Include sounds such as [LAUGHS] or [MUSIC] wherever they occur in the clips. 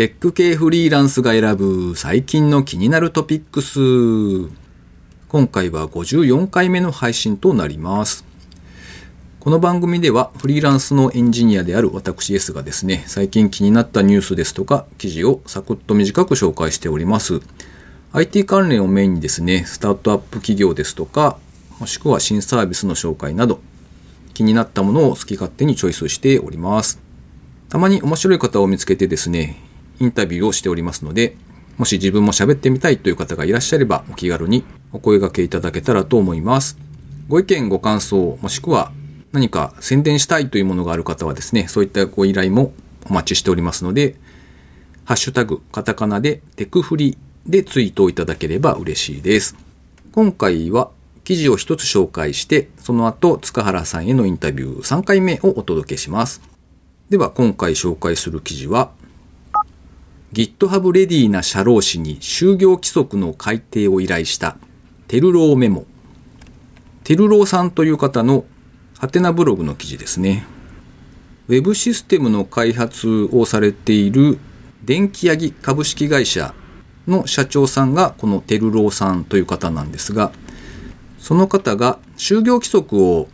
テック系フリーランスが選ぶ最近の気になるトピックス。今回は54回目の配信となります。この番組ではフリーランスのエンジニアである私 S がですね、最近気になったニュースですとか記事をサクッと短く紹介しております。IT 関連をメインにですね、スタートアップ企業ですとか、もしくは新サービスの紹介など、気になったものを好き勝手にチョイスしております。たまに面白い方を見つけてですね、インタビューをしておりますので、もし自分も喋ってみたいという方がいらっしゃればお気軽にお声掛けいただけたらと思います。ご意見、ご感想、もしくは何か宣伝したいというものがある方はですね、そういったご依頼もお待ちしておりますので、ハッシュタグ、カタカナでテクフリでツイートをいただければ嬉しいです。今回は記事を一つ紹介して、その後塚原さんへのインタビュー3回目をお届けします。では今回紹介する記事は、GitHub レディーな社労士に就業規則の改定を依頼したテルローメモ。テルローさんという方のハテナブログの記事ですね。ウェブシステムの開発をされている電気ヤギ株式会社の社長さんがこのテルローさんという方なんですが、その方が就業規則を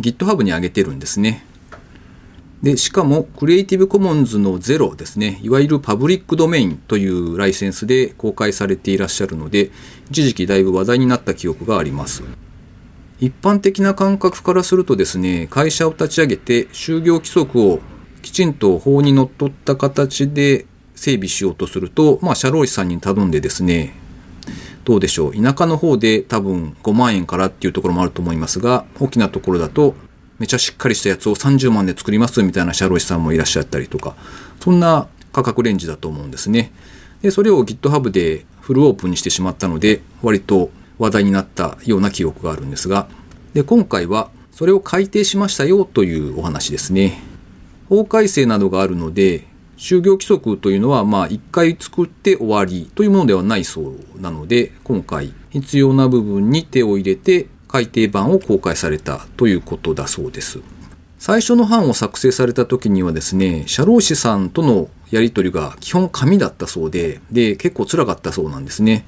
GitHub に上げてるんですね。で、しかも、クリエイティブコモンズのゼロですね、いわゆるパブリックドメインというライセンスで公開されていらっしゃるので、一時期だいぶ話題になった記憶があります。一般的な感覚からするとですね、会社を立ち上げて就業規則をきちんと法にのっとった形で整備しようとすると、まあ、社労士さんに頼んでですね、どうでしょう。田舎の方で多分5万円からっていうところもあると思いますが、大きなところだとめちゃしっかりしたやつを30万で作りますみたいな社労士さんもいらっしゃったりとか、そんな価格レンジだと思うんですね。で、それを GitHub でフルオープンにしてしまったので、割と話題になったような記憶があるんですが、で、今回はそれを改定しましたよというお話ですね。法改正などがあるので、就業規則というのは、まあ、一回作って終わりというものではないそうなので、今回必要な部分に手を入れて改訂版を公開されたということだそうです。最初の版を作成された時にはですね、社労士さんとのやり取りが基本紙だったそうで、で、結構辛かったそうなんですね。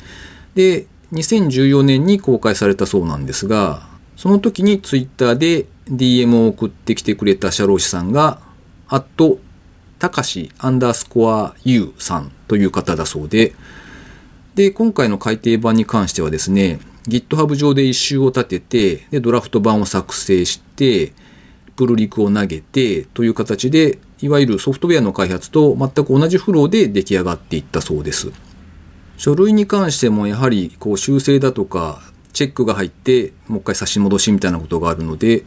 で、2014年に公開されたそうなんですが、その時にツイッターで DM を送ってきてくれた社労士さんが、あっと、たかしアンダースコア U さんという方だそうで、で、今回の改訂版に関してはですね、GitHub 上で一周を立てて、で、ドラフト版を作成して、プルリクを投げて、という形で、いわゆるソフトウェアの開発と全く同じフローで出来上がっていったそうです。書類に関してもやはりこう修正だとかチェックが入ってもう一回差し戻しみたいなことがあるので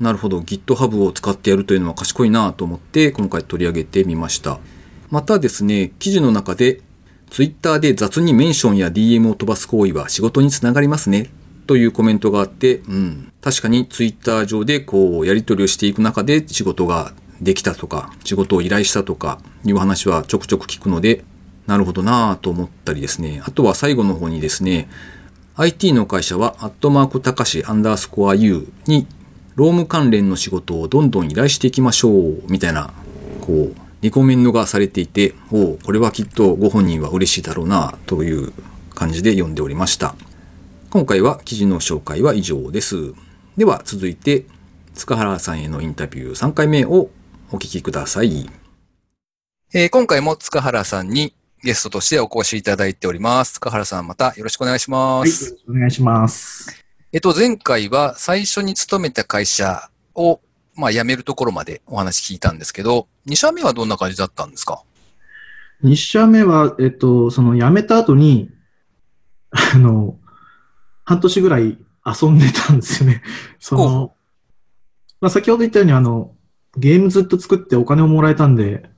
なるほど GitHub を使ってやるというのは賢いなと思って今回取り上げてみました。またですね、記事の中でツイッターで雑にメンションや DM を飛ばす行為は仕事につながりますね。というコメントがあって、うん。確かにツイッター上でこう、やり取りをしていく中で仕事ができたとか、仕事を依頼したとかいう話はちょくちょく聞くので、なるほどなぁと思ったりですね。あとは最後の方にですね、IT の会社は、アットマークたかしアンダースコア U に、労務関連の仕事をどんどん依頼していきましょう、みたいな、こう、リコメンドがされていて、おこれはきっとご本人は嬉しいだろうな、という感じで読んでおりました。今回は記事の紹介は以上です。では続いて、塚原さんへのインタビュー3回目をお聞きください。えー、今回も塚原さんにゲストとしてお越しいただいております。塚原さんまたよろしくお願いします。はい、よろしくお願いします。えっと、前回は最初に勤めた会社をまあ辞めるところまでお話聞いたんですけど、2社目はどんな感じだったんですか ?2 社目は、えっと、その辞めた後に、あの、半年ぐらい遊んでたんですよね。[LAUGHS] その、まあ、先ほど言ったように、あの、ゲームずっと作ってお金をもらえたんで、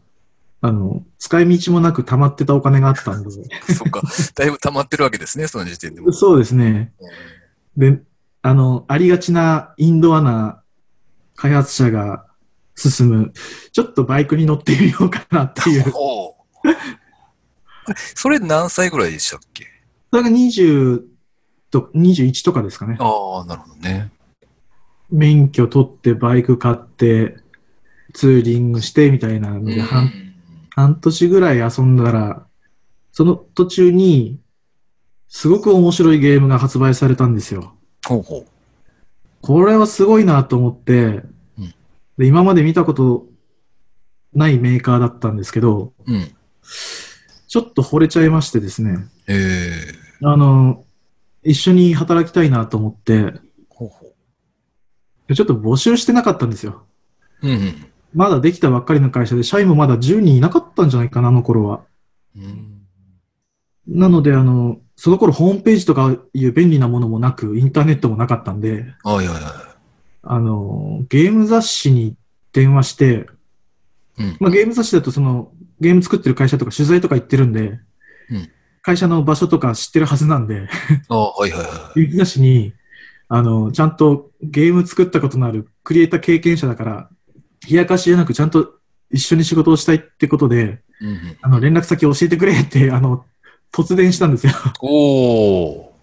あの、使い道もなく溜まってたお金があったんで。[LAUGHS] そっか。だいぶ溜まってるわけですね、その時点でも。そうですね。で、あの、ありがちなインドアな開発者が進む、ちょっとバイクに乗ってみようかなっていう。[LAUGHS] それ何歳ぐらいでしたっけ？それが20と、21とかですかね。ああ、なるほどね。免許取ってバイク買って、ツーリングしてみたいなので、半半年ぐらい遊んだら、その途中に、すごく面白いゲームが発売されたんですよ。ほうほう。これはすごいなと思って、うんで今まで見たことないメーカーだったんですけど、うん。ちょっと惚れちゃいましてですね、ええあの、一緒に働きたいなと思って、ほうほちょっと募集してなかったんですよ。う。うんまだできたばっかりの会社で、社員もまだ10人いなかったんじゃないかな、あの頃は。うん。うん。なので、あの、その頃ホームページとかいう便利なものもなく、インターネットもなかったんで、はいはいはあの、ゲーム雑誌に電話して、うんまあ、ゲーム雑誌だとその、ゲーム作ってる会社とか取材とか行ってるんで、うん会社の場所とか知ってるはずなんで、い。ああ、はいはいはゲーム雑誌に、あの、ちゃんとゲーム作ったことのあるクリエイター経験者だから、冷やかしじゃなくちゃんと一緒に仕事をしたいってことで、い。うんうん。あの、連絡先教えてくれって、あの、突然したんですよ。おー。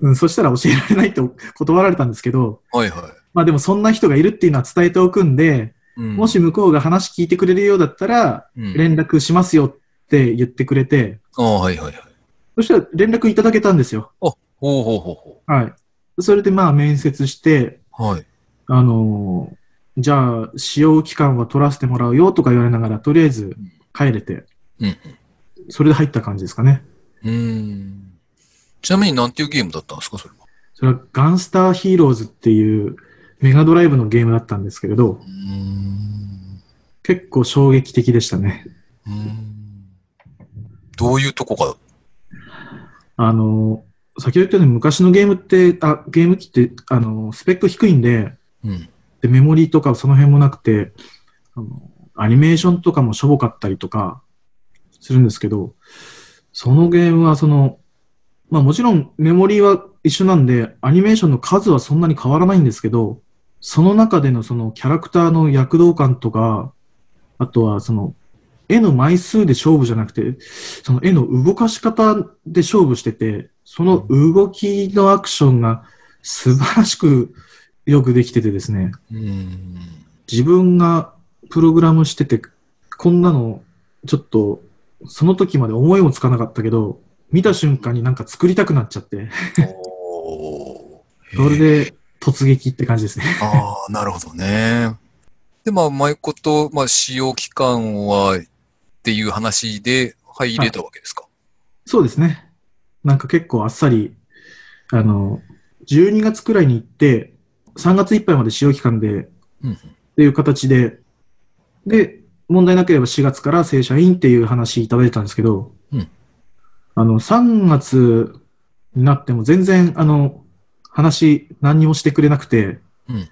うん、そしたら教えられないって断られたんですけど、はいはまあでもそんな人がいるっていうのは伝えておくんで、い。うんもし、向こうが話聞いてくれるようだったら、うん、連絡しますよって言ってくれて、ああ、はいはいはい。そしたら連絡いただけたんですよ。ほうほうほうほはい。それでまあ面接して、う。はい。あのーじゃあ使用期間は取らせてもらうよとか言われながら、とりあえず帰れて、うんそれで入った感じですかね。うん。ちなみになんていうゲームだったんですか、それは？それはガンスターヒーローズっていうメガドライブのゲームだったんですけれど、うーん。結構衝撃的でしたね。うーん。どういうとこか。あのー先ほど言ったように昔のゲームって、あ、ゲーム機って、あのースペック低いんで、うん。で、メモリーとかその辺もなくて、あの、アニメーションとかもしょぼかったりとかするんですけど、そのゲームはその、まあもちろんメモリーは一緒なんで、アニメーションの数はそんなに変わらないんですけど、その中でのそのキャラクターの躍動感とか、あとはその絵の枚数で勝負じゃなくて、その絵の動かし方で勝負してて、その動きのアクションが素晴らしくよくできててですね、うーん。自分がプログラムしてて、こんなの、ちょっと、その時まで思いもつかなかったけど、見た瞬間になんか作りたくなっちゃって。それで突撃って感じですね。ああ、なるほどね。で、まあ、マイコと、まあ、使用期間は、っていう話で入れたわけですか？そうですね。なんか結構あっさり、あの、12月くらいに行って、3月いっぱいまで使用期間で、うんっていう形で、で、問題なければ4月から正社員っていう話いただいたんですけど、うんあの、3月になっても全然、あの、話何にもしてくれなくて、うん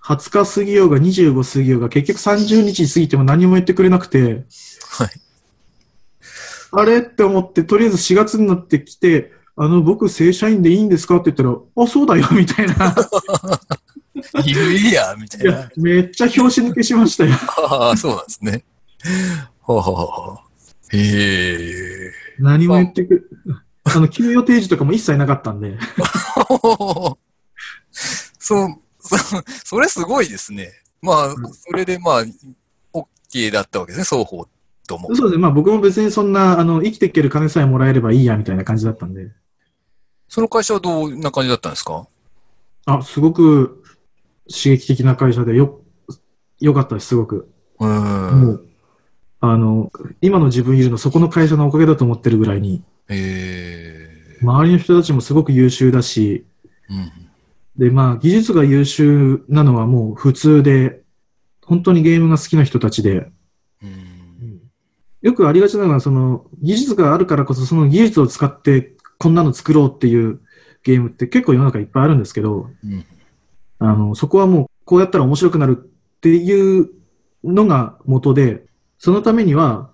20日過ぎようが25過ぎようが結局30日過ぎても何も言ってくれなくて、はい。あれって思って、とりあえず4月になってきて、あの、僕正社員でいいんですかって言ったら、あ、そうだよ、みたいな。[LAUGHS] 言えや、みたいなめっちゃ拍子抜けしましたよ。ああ、そうなんですね。はあ、はあはあ、へえ。何も言ってく、あの、給与提示とかも一切なかったんで。[LAUGHS] そう、そう、[LAUGHS] それすごいですね。まあ、それでまあ、OK だったわけですね、双方とも。そうですね。まあ僕も別にそんな、あの、生きていける金さえもらえればいいや、みたいな感じだったんで。その会社はどんな感じだったんですか？あ、すごく刺激的な会社でよ、よかったです、すごく。もう、あの、今の自分いるのそこの会社のおかげだと思ってるぐらいに。周りの人たちもすごく優秀だし、うん。で、まあ、技術が優秀なのはもう普通で、本当にゲームが好きな人たちで、うん。よくありがちなのは、その、技術があるからこそ、その技術を使って、こんなの作ろうっていうゲームって結構世の中いっぱいあるんですけど、うん。あの、そこはもう、こうやったら面白くなるっていうのが元で、そのためには、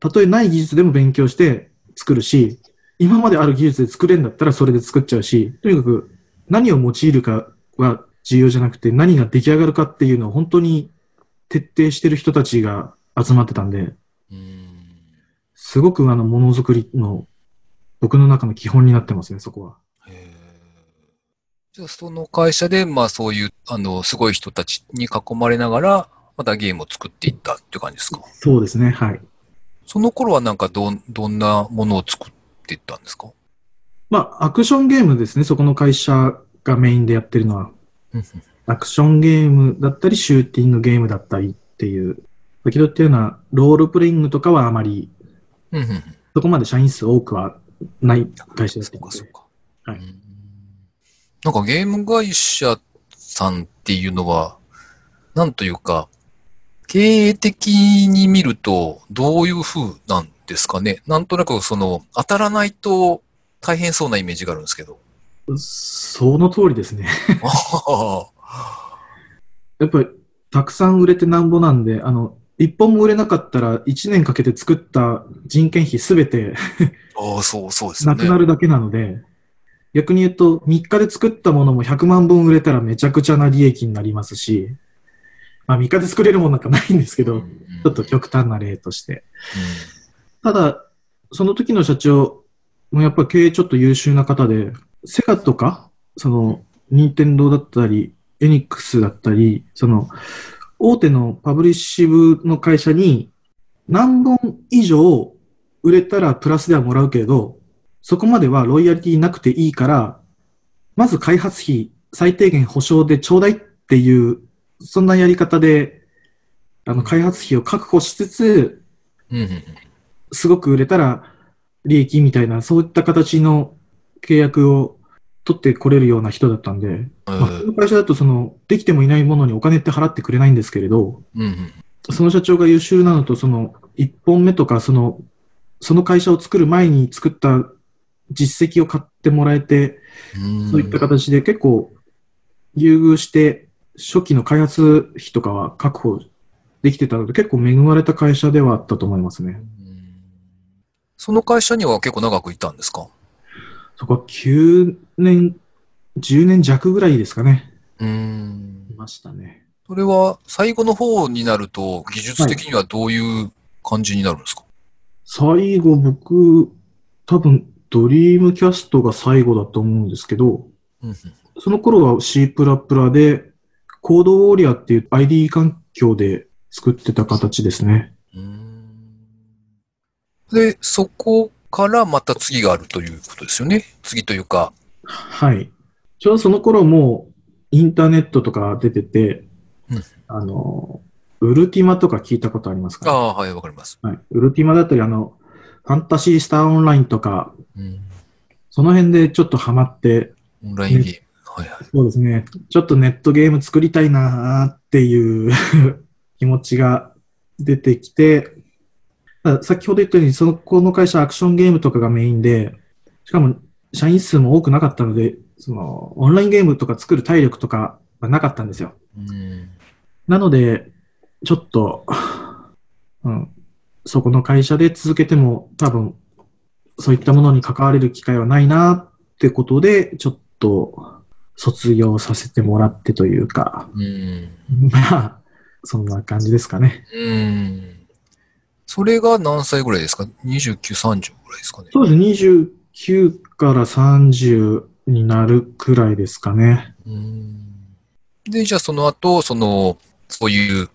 たとえない技術でも勉強して作るし、今まである技術で作れるんだったらそれで作っちゃうし、とにかく何を用いるかは重要じゃなくて、何が出来上がるかっていうのを本当に徹底してる人たちが集まってたんで、うん。すごくあの、ものづくりの僕の中の基本になってますね、そこは。じゃあ、その会社で、まあそういう、あの、すごい人たちに囲まれながら、またゲームを作っていったっていう感じですか？そうですね、はい。その頃はなんかどん、どんなものを作っていったんですか？まあ、アクションゲームですね、そこの会社がメインでやってるのは。アクションゲームだったり、シューティングゲームだったりっていう。だけどっていうのは、ロールプレイングとかはあまり、そこまで社員数多くはない会社で。すそうか、そうか。はい。うんなんかゲーム会社さんっていうのは、なんというか、経営的に見ると、どういう風なんですかね？なんとなくその、当たらないと大変そうなイメージがあるんですけど。その通りですね。あ [LAUGHS] やっぱり、たくさん売れてなんぼなんで、あの、一本も売れなかったら、一年かけて作った人件費すべてあ、そう、そうですよなね。くなるだけなので、逆に言うと、3日で作ったものも100万本売れたらめちゃくちゃな利益になりますし、まあ3日で作れるものなんかないんですけど、ちょっと極端な例として。ただ、その時の社長もやっぱり経営ちょっと優秀な方で、セガとか、その、任天堂だったり、エニックスだったり、その、大手のパブリッシブの会社に何本以上売れたらプラスではもらうけれど、そこまではロイヤリティなくていいから、まず開発費最低限保証でちょうだいっていう、そんなやり方で、あの、開発費を確保しつつ、すごく売れたら利益みたいな、そういった形の契約を取ってこれるような人だったんで、まあ、この会社だとその、できてもいないものにお金って払ってくれないんですけれど、その社長が優秀なのと、その、一本目とか、その、その会社を作る前に作った実績を買ってもらえて、うんそういった形で結構、優遇して、初期の開発費とかは確保できてたので、結構恵まれた会社ではあったと思いますね。うんその会社には結構長くいたんですか？そこは9年、10年弱ぐらいですかね。うんいましたね。それは最後の方になると、技術的にはどういう感じになるんですか、最後僕、多分ドリームキャストが最後だと思うんですけど、うんうんその頃は C++ で、コードウォーリアっていう ID 環境で作ってた形ですね。うんで、そこからまた次があるということですよね？次というか。はい。ちょうどその頃もうインターネットとか出てて、うんあの、ウルティマとか聞いたことありますか、ああ、はい、わかります。はい。ウルティマだったり、あの、ファンタシースターオンラインとか、うん、その辺でちょっとハマって、オンラインゲーム。はいはい。そうですね。ちょっとネットゲーム作りたいなーっていう [LAUGHS] 気持ちが出てきて、先ほど言ったように、その、この会社アクションゲームとかがメインで、しかも社員数も多くなかったので、その、オンラインゲームとか作る体力とかがなかったんですよ。うんなので、ちょっと、うん、そこの会社で続けても多分、そういったものに関われる機会はないなってことで、ちょっと卒業させてもらってというか、うん。まあ、そんな感じですかね。うん。それが何歳ぐらいですか ?29、30ぐらいですかね。そうですね、29から30になるくらいですかね。うんで、じゃあその後、その、そういう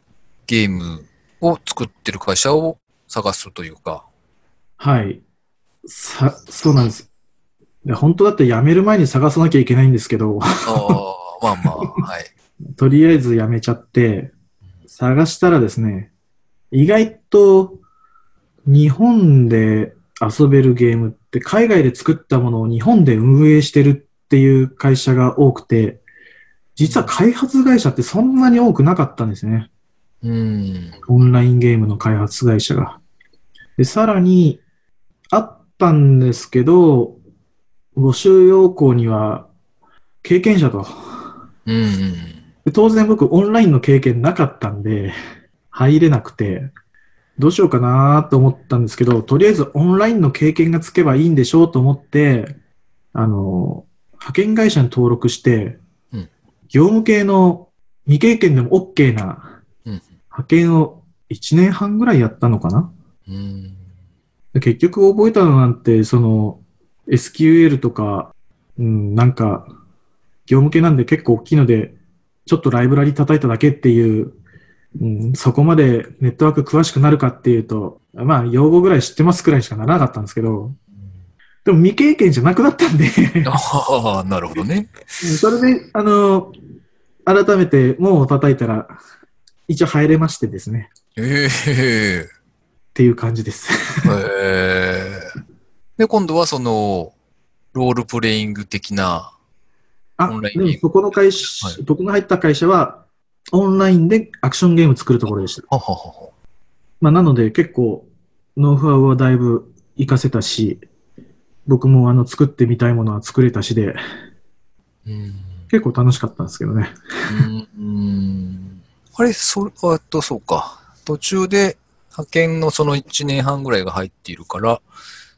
ゲームを作ってる会社を探すというか。はい。さ、そうなんです。で本当だって辞める前に探さなきゃいけないんですけど、ああ、まあまあ、はい。[LAUGHS] とりあえず辞めちゃって、探したらですね、意外と日本で遊べるゲームって海外で作ったものを日本で運営してるっていう会社が多くて、実は開発会社ってそんなに多くなかったんですね。うん。オンラインゲームの開発会社が。で、さらに、あったんですけど、募集要項には経験者と。うん。で当然僕オンラインの経験なかったんで、入れなくて、どうしようかなと思ったんですけど、とりあえずオンラインの経験がつけばいいんでしょうと思って、あの、派遣会社に登録して、うん業務系の未経験でも OK なうん派遣を1年半ぐらいやったのかなうん。で結局覚えたのなんて、その、SQL とか、うん、なんか、業務系なんで結構大きいので、ちょっとライブラリ叩いただけっていううん、そこまでネットワーク詳しくなるかっていうと、まあ、用語ぐらい知ってますくらいしかならなかったんですけど、でも未経験じゃなくなったんで。ああ、なるほどね。それで、あの、改めて門を叩いたら、一応入れましてですね、ええっていう感じです。ええで、今度はその、ロールプレイング的な、あ、オンラインゲームそこの会社、はい僕が入った会社は、オンラインでアクションゲーム作るところでした。はははは。まあ、なので結構、ノウハウはだいぶ活かせたし、僕もあの作ってみたいものは作れたしで、うん。結構楽しかったんですけどね。うん。あれ、そ、あと、そうか。途中で派遣のその1年半ぐらいが入っているから、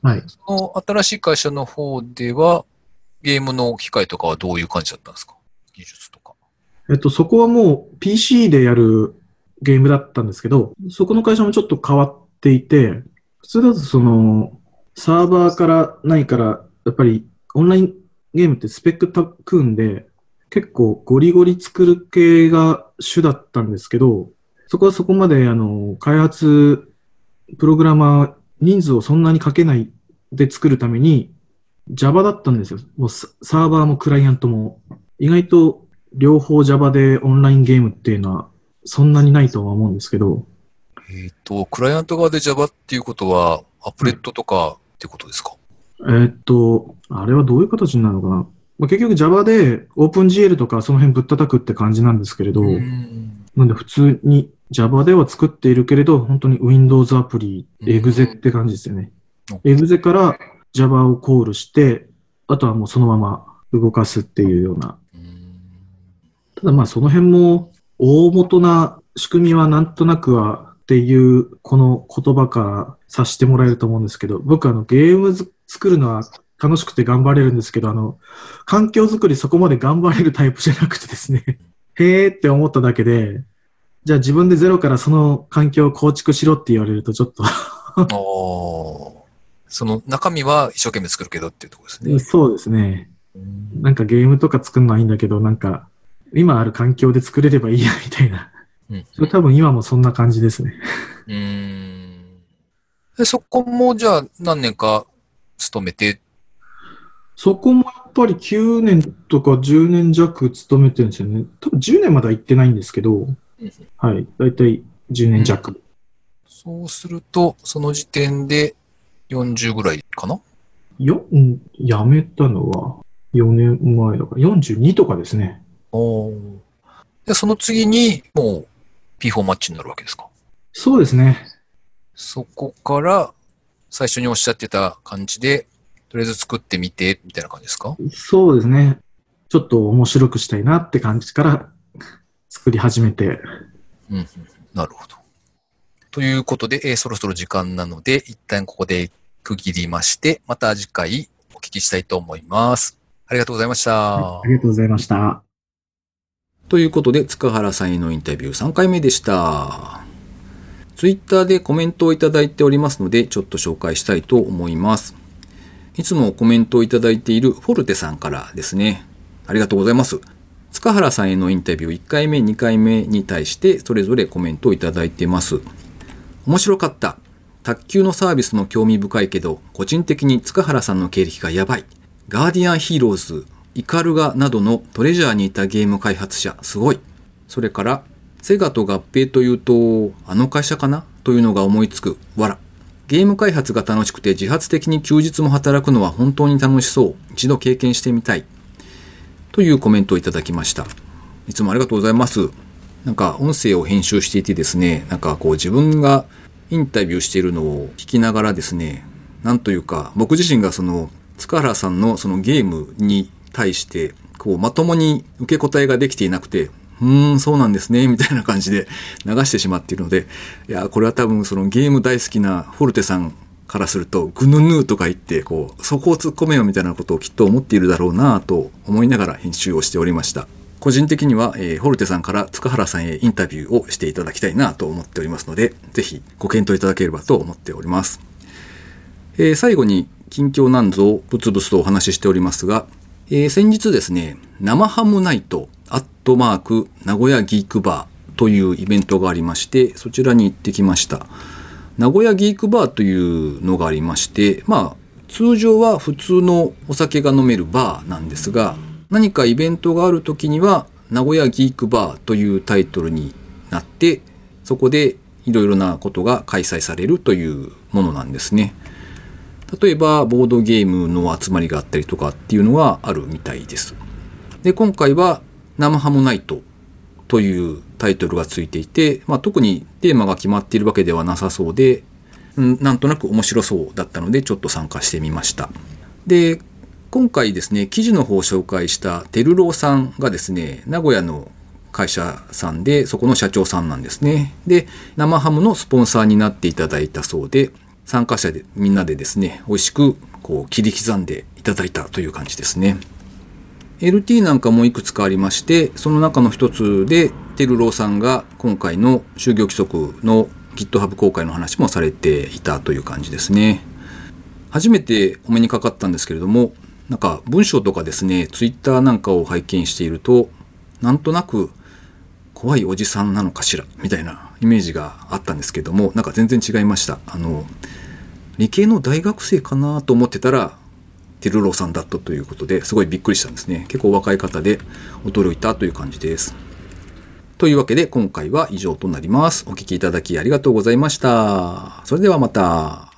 はい。その新しい会社の方では、ゲームの機械とかはどういう感じだったんですか？技術とか。えっと、そこはもう PC でやるゲームだったんですけど、そこの会社もちょっと変わっていて、普通だとその、サーバーからないから、やっぱりオンラインゲームってスペック高んで、結構ゴリゴリ作る系が主だったんですけど、そこはそこまであの、開発、プログラマー、人数をそんなにかけないで作るために、Java だったんですよ。もうササーバーもクライアントも。意外と両方 Java でオンラインゲームっていうのはそんなにないとは思うんですけど、えっ、と、クライアント側で Java っていうことは、アプレットとかってことですか、えーっと、あれはどういう形になるのかな、まあ、結局 Java で OpenGL とかその辺ぶったたくって感じなんですけれど、うん。なんで普通に Java では作っているけれど、本当に Windows アプリ、うん exe って感じですよねうん。exe から Java をコールして、あとはもうそのまま動かすっていうような。うんただまあその辺も大元な仕組みはなんとなくはっていうこの言葉から察してもらえると思うんですけど、僕あのゲームず作るのは楽しくて頑張れるんですけど、あの、環境作りそこまで頑張れるタイプじゃなくてですね、へーって思っただけで、じゃあ自分でゼロからその環境を構築しろって言われるとちょっとその中身は一生懸命作るけどっていうところですね。そうですね。なんかゲームとか作るのはいいんだけど、なんか今ある環境で作れればいいやみたいな。うんそれ多分今もそんな感じですね。うんでそこもじゃあ何年か勤めて、そこもやっぱり9年とか10年弱勤めてるんですよね。多分10年までは行ってないんですけど、はい。だいたい10年弱。そうすると、その時点で40ぐらいかな？よ、うん辞めたのは4年前だから、42とかですね。おで、その次にもう P4 マッチになるわけですか？そうですね。そこから最初におっしゃってた感じで、とりあえず作ってみて、みたいな感じですか？そうですね。ちょっと面白くしたいなって感じから作り始めて。うんうん、なるほど。ということで、えーそろそろ時間なので、一旦ここで区切りまして、また次回お聞きしたいと思います。ありがとうございました。ありがとうございました。ということで、塚原さんへのインタビュー3回目でした。ツイッターでコメントをいただいておりますので、ちょっと紹介したいと思います。いつもコメントをいただいているフォルテさんからですね。ありがとうございます。塚原さんへのインタビュー1回目、2回目に対して、それぞれコメントをいただいています。面白かった。卓球のサービスも興味深いけど、個人的に塚原さんの経歴がやばい。ガーディアンヒーローズ、イカルガなどのトレジャーにいたゲーム開発者、すごい。それから、セガと合併というと、あの会社かな？というのが思いつく。わら。ゲーム開発が楽しくて自発的に休日も働くのは本当に楽しそう。一度経験してみたい。というコメントをいただきました。いつもありがとうございます。なんか音声を編集していてですね、なんかこう自分がインタビューしているのを聞きながらですね、なんというか僕自身がその塚原さんのそのゲームに対してこうまともに受け答えができていなくて、うーん、そうなんですね、みたいな感じで流してしまっているので、いや、これは多分そのゲーム大好きなフォルテさんからすると、ぐぬぬとか言って、こう、そこを突っ込めよみたいなことをきっと思っているだろうなぁと思いながら編集をしておりました。個人的には、えー、フォルテさんから塚原さんへインタビューをしていただきたいなと思っておりますので、ぜひご検討いただければと思っております。えー最後に、近況なんぞをブツブツとお話ししておりますが、えー先日ですね、生ハムナイト、アットマーク、名古屋ギークバーというイベントがありまして、そちらに行ってきました。名古屋ギークバーというのがありまして、まあ、通常は普通のお酒が飲めるバーなんですが、何かイベントがある時には、名古屋ギークバーというタイトルになって、そこでいろいろなことが開催されるというものなんですね。例えば、ボードゲームの集まりがあったりとかっていうのがあるみたいです。で、今回は生ハムナイトというタイトルがついていて、まあ、特にテーマが決まっているわけではなさそうで、うんなんとなく面白そうだったのでちょっと参加してみました。で、今回ですね、記事の方を紹介したテルローさんがですね、名古屋の会社さんで、そこの社長さんなんですね。で、生ハムのスポンサーになっていただいたそうで、参加者でみんなでですね、美味しくこう切り刻んでいただいたという感じですね。LT なんかもいくつかありまして、その中の一つで、テルローさんが今回の就業規則の GitHub 公開の話もされていたという感じですね。初めてお目にかかったんですけれども、なんか文章とかですね、Twitter なんかを拝見していると、なんとなく怖いおじさんなのかしら、みたいなイメージがあったんですけども、なんか全然違いました。あの、理系の大学生かなと思ってたら、テルロさんだったということですごいびっくりしたんですね。結構若い方で驚いたという感じです。というわけで今回は以上となります。お聴きいただきありがとうございました。それではまた。